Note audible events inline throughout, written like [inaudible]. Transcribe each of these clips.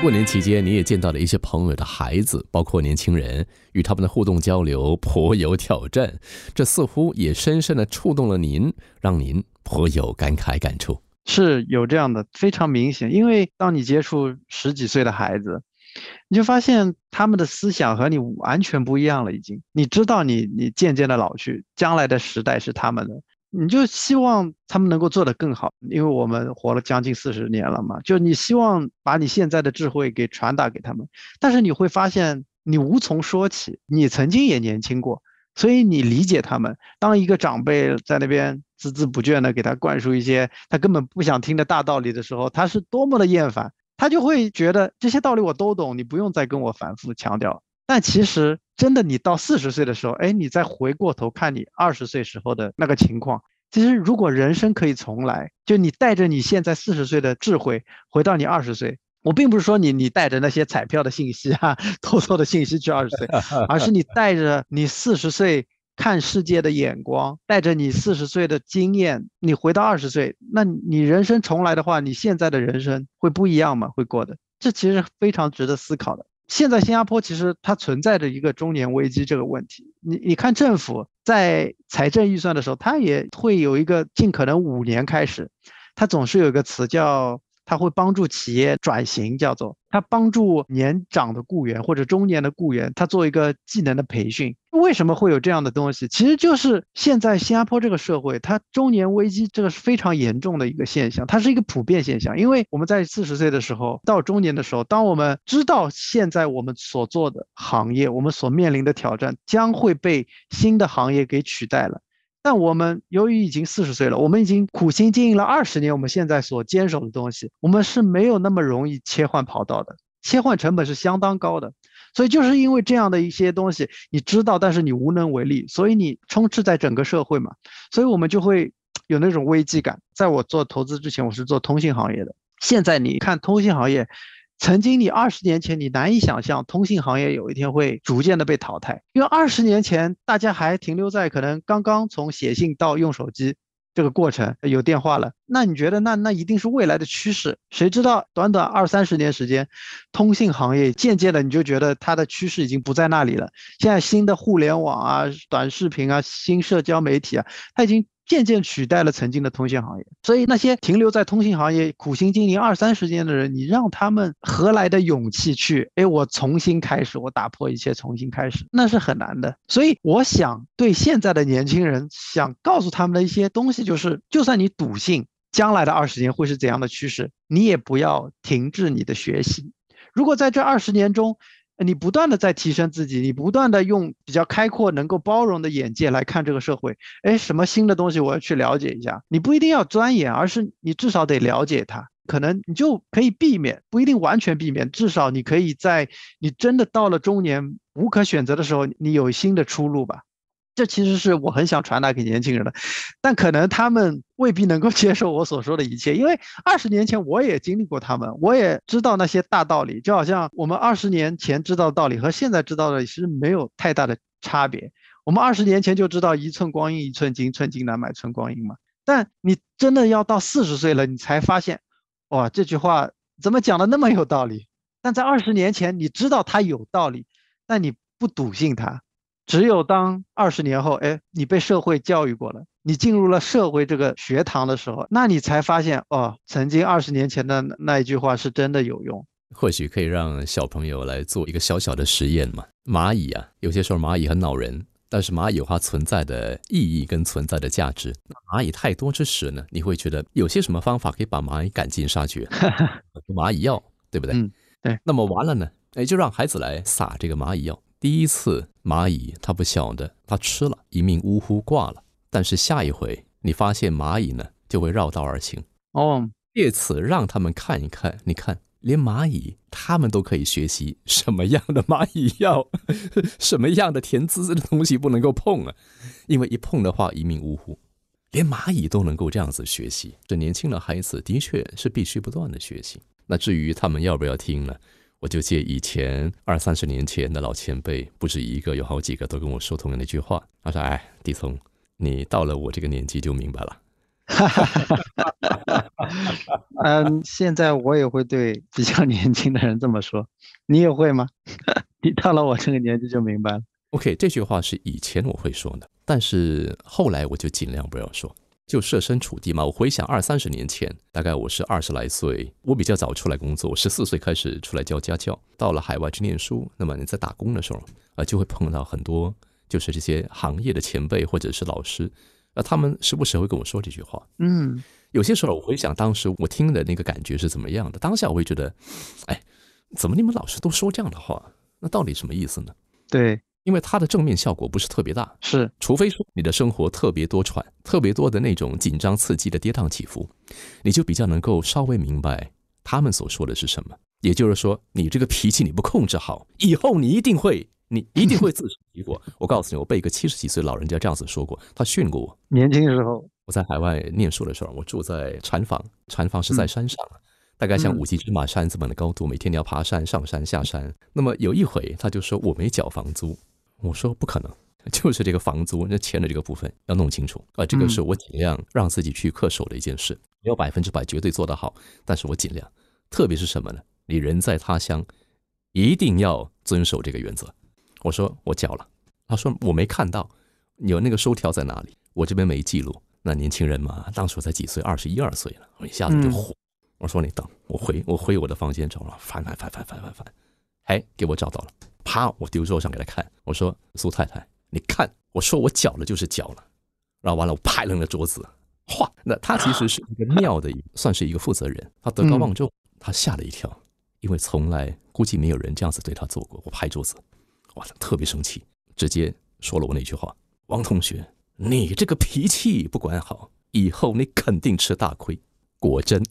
过年期间，你也见到了一些朋友的孩子，包括年轻人，与他们的互动交流颇有挑战。这似乎也深深的触动了您，让您颇有感慨感触。是有这样的，非常明显。因为当你接触十几岁的孩子，你就发现他们的思想和你完全不一样了。已经，你知道，你你渐渐的老去，将来的时代是他们的。你就希望他们能够做得更好，因为我们活了将近四十年了嘛。就你希望把你现在的智慧给传达给他们，但是你会发现你无从说起。你曾经也年轻过，所以你理解他们。当一个长辈在那边孜孜不倦地给他灌输一些他根本不想听的大道理的时候，他是多么的厌烦。他就会觉得这些道理我都懂，你不用再跟我反复强调。但其实。真的，你到四十岁的时候，哎，你再回过头看你二十岁时候的那个情况，其实如果人生可以重来，就你带着你现在四十岁的智慧回到你二十岁，我并不是说你你带着那些彩票的信息啊、偷偷的信息去二十岁，而是你带着你四十岁看世界的眼光，带着你四十岁的经验，你回到二十岁，那你人生重来的话，你现在的人生会不一样吗？会过的，这其实非常值得思考的。现在新加坡其实它存在着一个中年危机这个问题。你你看政府在财政预算的时候，它也会有一个尽可能五年开始，它总是有一个词叫。他会帮助企业转型，叫做他帮助年长的雇员或者中年的雇员，他做一个技能的培训。为什么会有这样的东西？其实就是现在新加坡这个社会，它中年危机这个是非常严重的一个现象，它是一个普遍现象。因为我们在四十岁的时候到中年的时候，当我们知道现在我们所做的行业，我们所面临的挑战将会被新的行业给取代了。但我们由于已经四十岁了，我们已经苦心经营了二十年，我们现在所坚守的东西，我们是没有那么容易切换跑道的，切换成本是相当高的。所以就是因为这样的一些东西，你知道，但是你无能为力，所以你充斥在整个社会嘛，所以我们就会有那种危机感。在我做投资之前，我是做通信行业的，现在你看通信行业。曾经，你二十年前你难以想象通信行业有一天会逐渐的被淘汰，因为二十年前大家还停留在可能刚刚从写信到用手机这个过程，有电话了。那你觉得那那一定是未来的趋势？谁知道短短二三十年时间，通信行业渐渐的你就觉得它的趋势已经不在那里了。现在新的互联网啊、短视频啊、新社交媒体啊，它已经。渐渐取代了曾经的通信行业，所以那些停留在通信行业苦心经营二三十年的人，你让他们何来的勇气去？哎，我重新开始，我打破一切，重新开始，那是很难的。所以我想对现在的年轻人想告诉他们的一些东西，就是就算你笃信将来的二十年会是怎样的趋势，你也不要停滞你的学习。如果在这二十年中，你不断的在提升自己，你不断的用比较开阔、能够包容的眼界来看这个社会。哎，什么新的东西我要去了解一下？你不一定要钻研，而是你至少得了解它，可能你就可以避免，不一定完全避免，至少你可以在你真的到了中年无可选择的时候，你有新的出路吧。这其实是我很想传达给年轻人的，但可能他们未必能够 [laughs] 接受我所说的一切，因为二十年前我也经历过他们，我也知道那些大道理，就好像我们二十年前知道的道理和现在知道的其实没有太大的差别。我们二十年前就知道一寸光阴一寸金，寸金难买寸光阴嘛。但你真的要到四十岁了，你才发现，哇，这句话怎么讲的那么有道理？但在二十年前你知道它有道理，但你不笃信它。只有当二十年后，哎，你被社会教育过了，你进入了社会这个学堂的时候，那你才发现，哦，曾经二十年前的那一句话是真的有用。或许可以让小朋友来做一个小小的实验嘛。蚂蚁啊，有些时候蚂蚁很恼人，但是蚂蚁有它存在的意义跟存在的价值。蚂蚁太多之时呢，你会觉得有些什么方法可以把蚂蚁赶尽杀绝？[laughs] 蚂蚁药，对不对？嗯，对。那么完了呢，哎，就让孩子来撒这个蚂蚁药。第一次蚂蚁它不晓得，它吃了一命呜呼挂了。但是下一回你发现蚂蚁呢，就会绕道而行。哦，借此让他们看一看，你看，连蚂蚁他们都可以学习什么样的蚂蚁药，[laughs] 什么样的甜滋滋的东西不能够碰啊，因为一碰的话一命呜呼。连蚂蚁都能够这样子学习，这年轻的孩子的确是必须不断的学习。那至于他们要不要听呢？我就借以前二三十年前的老前辈，不止一个，有好几个都跟我说同样的一句话。他说：“哎，迪聪，你到了我这个年纪就明白了，哈哈哈！哈嗯，现在我也会对比较年轻的人这么说，你也会吗？[laughs] 你到了我这个年纪就明白了。OK，这句话是以前我会说的，但是后来我就尽量不要说。就设身处地嘛，我回想二三十年前，大概我是二十来岁，我比较早出来工作，十四岁开始出来教家教，到了海外去念书。那么你在打工的时候啊，就会碰到很多就是这些行业的前辈或者是老师，啊，他们时不时会跟我说这句话。嗯，有些时候我回想当时我听的那个感觉是怎么样的，当下我会觉得，哎，怎么你们老师都说这样的话？那到底什么意思呢？对。因为它的正面效果不是特别大，是，除非说你的生活特别多舛，特别多的那种紧张刺激的跌宕起伏，你就比较能够稍微明白他们所说的是什么。也就是说，你这个脾气你不控制好，以后你一定会，你一定会自食其果。[laughs] 我告诉你，我被一个七十几岁老人家这样子说过，他训过我。年轻的时候，我在海外念书的时候，我住在禅房，禅房是在山上，大概像五级芝麻山这么的高度，每天你要爬山、上山、下山。那么有一回，他就说我没缴房租。我说不可能，[laughs] 就是这个房租那钱的这个部分要弄清楚啊，这个是我尽量让自己去恪守的一件事，没有百分之百绝对做得好，但是我尽量，特别是什么呢？你人在他乡，一定要遵守这个原则。我说我缴了，他说我没看到，有那个收条在哪里？我这边没记录。那年轻人嘛，当时我才几岁，二十一二岁了，我一下子就火。我说你等，我回我回我的房间找了，翻翻翻翻翻翻翻，哎，给我找到了。啪！我丢桌上给他看，我说：“苏太太，你看，我说我脚了就是脚了。”然后完了，我拍了那桌子。哗！那他其实是一个庙的，算是一个负责人，他德高望重，他吓了一跳，因为从来估计没有人这样子对他做过。我拍桌子，哇，特别生气，直接说了我那句话：“王同学，你这个脾气不管好，以后你肯定吃大亏。”果真，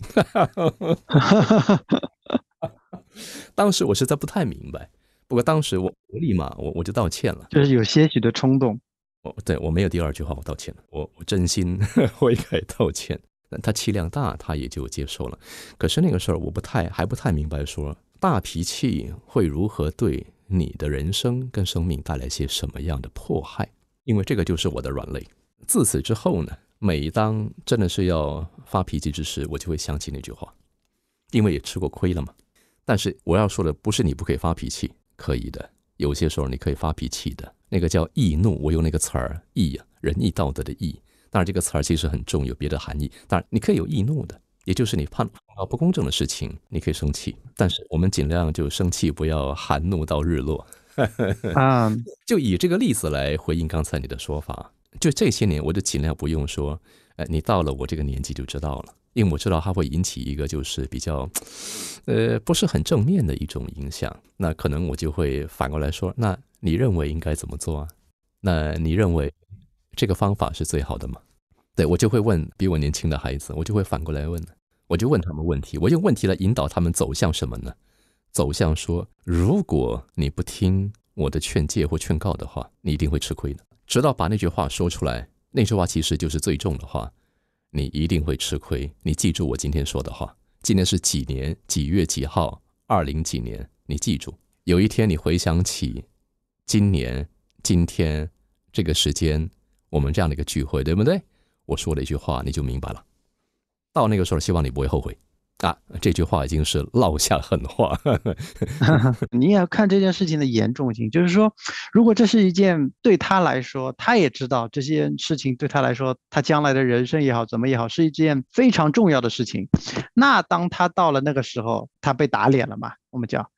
[laughs] 当时我实在不太明白。不过当时我我立马我我就道歉了，就是有些许的冲动。我对我没有第二句话，我道歉了，我我真心 [laughs] 悔改道歉。他气量大，他也就接受了。可是那个事儿我不太还不太明白，说大脾气会如何对你的人生跟生命带来些什么样的迫害？因为这个就是我的软肋。自此之后呢，每当真的是要发脾气之时，我就会想起那句话，因为也吃过亏了嘛。但是我要说的不是你不可以发脾气。可以的，有些时候你可以发脾气的，那个叫易怒，我用那个词儿易啊，仁义道德的义。当然这个词儿其实很重，有别的含义。当然你可以有易怒的，也就是你碰到不公正的事情，你可以生气，但是我们尽量就生气，不要含怒到日落。[laughs] 啊，就以这个例子来回应刚才你的说法，就这些年我就尽量不用说，哎，你到了我这个年纪就知道了。因为我知道它会引起一个就是比较，呃，不是很正面的一种影响。那可能我就会反过来说：那你认为应该怎么做啊？那你认为这个方法是最好的吗？对我就会问比我年轻的孩子，我就会反过来问，我就问他们问题，我用问题来引导他们走向什么呢？走向说：如果你不听我的劝诫或劝告的话，你一定会吃亏的。直到把那句话说出来，那句话其实就是最重的话。你一定会吃亏。你记住我今天说的话。今年是几年几月几号？二零几年？你记住，有一天你回想起今年今天这个时间，我们这样的一个聚会，对不对？我说了一句话，你就明白了。到那个时候，希望你不会后悔。啊，这句话已经是落下狠话。[laughs] [laughs] 你也要看这件事情的严重性，就是说，如果这是一件对他来说，他也知道这件事情对他来说，他将来的人生也好，怎么也好，是一件非常重要的事情。那当他到了那个时候，他被打脸了嘛？我们讲，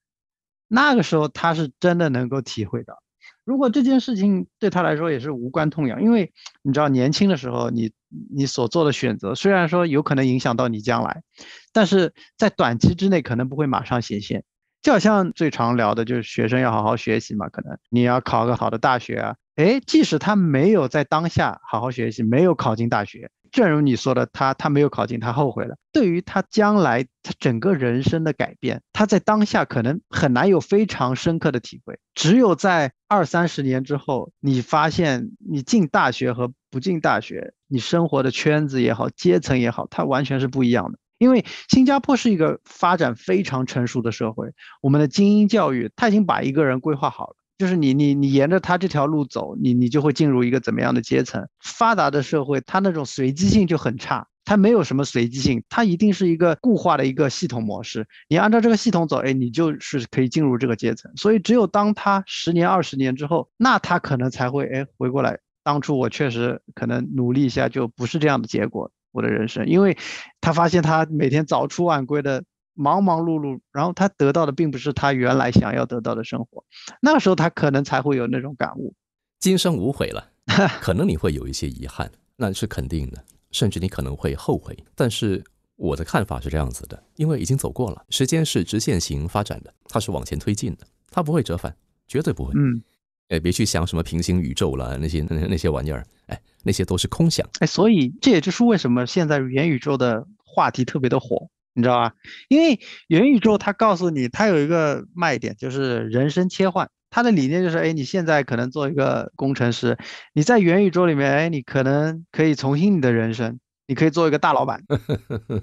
那个时候他是真的能够体会到。如果这件事情对他来说也是无关痛痒，因为你知道年轻的时候，你你所做的选择虽然说有可能影响到你将来，但是在短期之内可能不会马上显现。就好像最常聊的就是学生要好好学习嘛，可能你要考个好的大学啊，诶，即使他没有在当下好好学习，没有考进大学。正如你说的，他他没有考进，他后悔了。对于他将来他整个人生的改变，他在当下可能很难有非常深刻的体会。只有在二三十年之后，你发现你进大学和不进大学，你生活的圈子也好，阶层也好，它完全是不一样的。因为新加坡是一个发展非常成熟的社会，我们的精英教育他已经把一个人规划好了。就是你你你沿着他这条路走，你你就会进入一个怎么样的阶层？发达的社会，它那种随机性就很差，它没有什么随机性，它一定是一个固化的一个系统模式。你按照这个系统走，哎，你就是可以进入这个阶层。所以只有当他十年、二十年之后，那他可能才会哎回过来，当初我确实可能努力一下就不是这样的结果，我的人生，因为他发现他每天早出晚归的。忙忙碌碌，然后他得到的并不是他原来想要得到的生活，那个时候他可能才会有那种感悟，今生无悔了，[laughs] 可能你会有一些遗憾，那是肯定的，甚至你可能会后悔。但是我的看法是这样子的，因为已经走过了，时间是直线型发展的，它是往前推进的，它不会折返，绝对不会。嗯，哎，别去想什么平行宇宙了，那些那那些玩意儿，哎，那些都是空想。哎，所以这也就是为什么现在元宇宙的话题特别的火。你知道吧？因为元宇宙它告诉你，它有一个卖点，就是人生切换。它的理念就是，哎，你现在可能做一个工程师，你在元宇宙里面，哎，你可能可以重新你的人生，你可以做一个大老板。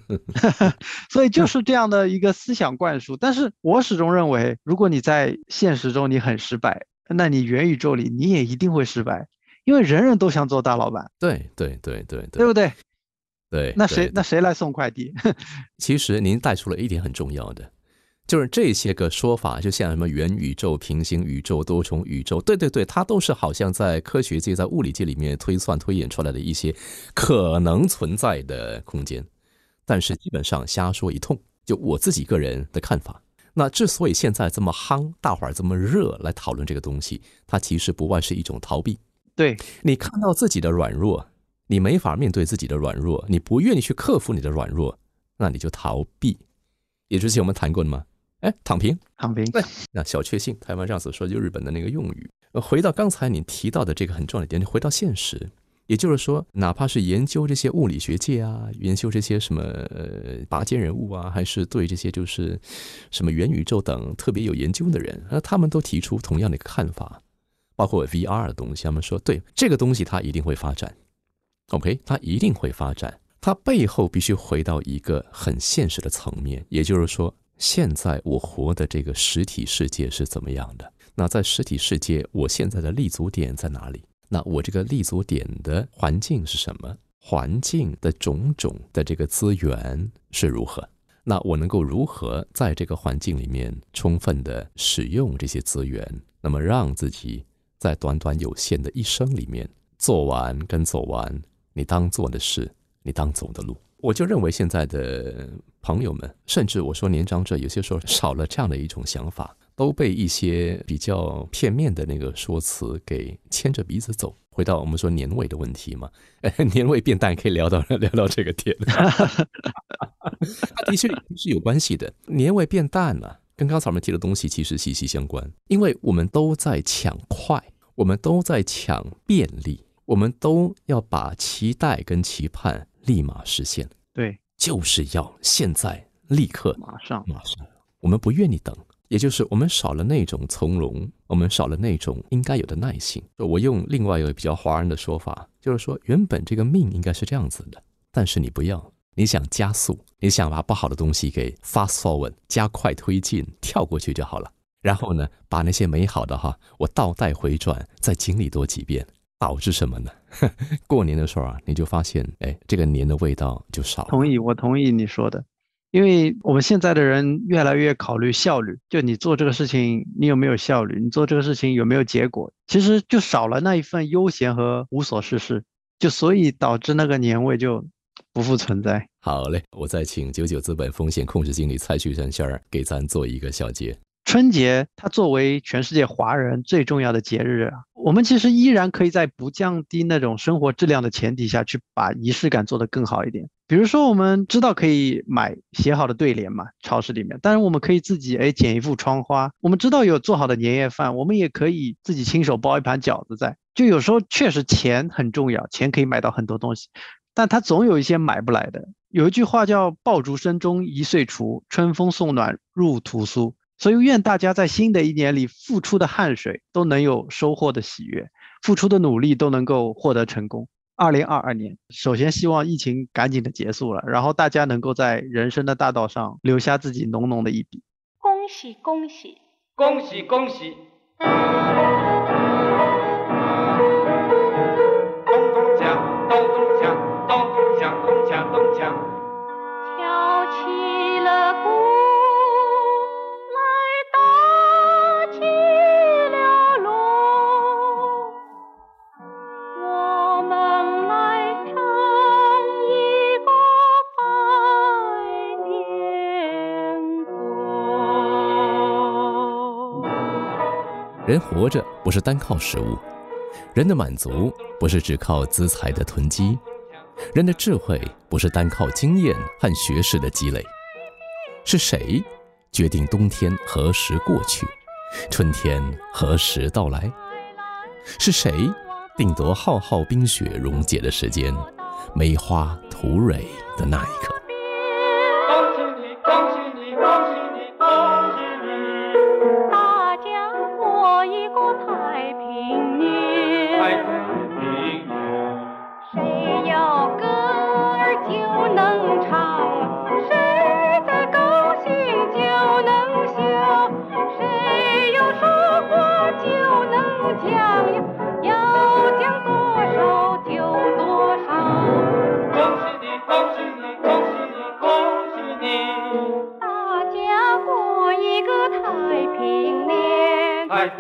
[laughs] 所以就是这样的一个思想灌输。但是我始终认为，如果你在现实中你很失败，那你元宇宙里你也一定会失败，因为人人都想做大老板。对对对对对，对不对？对，那谁那谁来送快递？[laughs] 其实您带出了一点很重要的，就是这些个说法，就像什么元宇宙、平行宇宙、多重宇宙，对对对，它都是好像在科学界、在物理界里面推算、推演出来的一些可能存在的空间，但是基本上瞎说一通。就我自己个人的看法，那之所以现在这么夯，大伙儿这么热来讨论这个东西，它其实不外是一种逃避。对你看到自己的软弱。你没法面对自己的软弱，你不愿意去克服你的软弱，那你就逃避。也之前我们谈过的吗？哎，躺平，躺平。对，那小确幸，台湾这样子说，就日本的那个用语。回到刚才你提到的这个很重要的点，回到现实，也就是说，哪怕是研究这些物理学界啊，研究这些什么呃拔尖人物啊，还是对这些就是什么元宇宙等特别有研究的人，那他们都提出同样的一个看法，包括 VR 的东西，他们说，对这个东西它一定会发展。OK，它一定会发展，它背后必须回到一个很现实的层面，也就是说，现在我活的这个实体世界是怎么样的？那在实体世界，我现在的立足点在哪里？那我这个立足点的环境是什么？环境的种种的这个资源是如何？那我能够如何在这个环境里面充分的使用这些资源？那么让自己在短短有限的一生里面做完跟走完。你当做的事，你当走的路，我就认为现在的朋友们，甚至我说年长者，有些时候少了这样的一种想法，都被一些比较片面的那个说辞给牵着鼻子走。回到我们说年味的问题嘛，[laughs] 年味变淡可以聊到 [laughs] 聊到这个点，[laughs] 它的确是有关系的。年味变淡了，跟刚才我们提的东西其实息息相关，因为我们都在抢快，我们都在抢便利。我们都要把期待跟期盼立马实现，对，就是要现在立刻马上马上，我们不愿意等，也就是我们少了那种从容，我们少了那种应该有的耐心。我用另外一个比较华人的说法，就是说原本这个命应该是这样子的，但是你不要，你想加速，你想把不好的东西给 fast forward 加快推进，跳过去就好了。然后呢，把那些美好的哈，我倒带回转，再经历多几遍。导致什么呢？[laughs] 过年的时候啊，你就发现，哎，这个年的味道就少了。同意，我同意你说的，因为我们现在的人越来越考虑效率，就你做这个事情，你有没有效率？你做这个事情有没有结果？其实就少了那一份悠闲和无所事事，就所以导致那个年味就不复存在。好嘞，我再请九九资本风险控制经理蔡旭山先生给咱做一个小结。春节它作为全世界华人最重要的节日啊，我们其实依然可以在不降低那种生活质量的前提下去把仪式感做得更好一点。比如说，我们知道可以买写好的对联嘛，超市里面，但是我们可以自己哎剪一幅窗花。我们知道有做好的年夜饭，我们也可以自己亲手包一盘饺子在。就有时候确实钱很重要，钱可以买到很多东西，但它总有一些买不来的。有一句话叫“爆竹声中一岁除，春风送暖入屠苏”。所以，愿大家在新的一年里付出的汗水都能有收获的喜悦，付出的努力都能够获得成功。二零二二年，首先希望疫情赶紧的结束了，然后大家能够在人生的大道上留下自己浓浓的一笔。恭喜恭喜恭喜恭喜！人活着不是单靠食物，人的满足不是只靠资财的囤积，人的智慧不是单靠经验和学识的积累。是谁决定冬天何时过去，春天何时到来？是谁定夺浩浩冰雪溶解的时间，梅花吐蕊的那一刻？太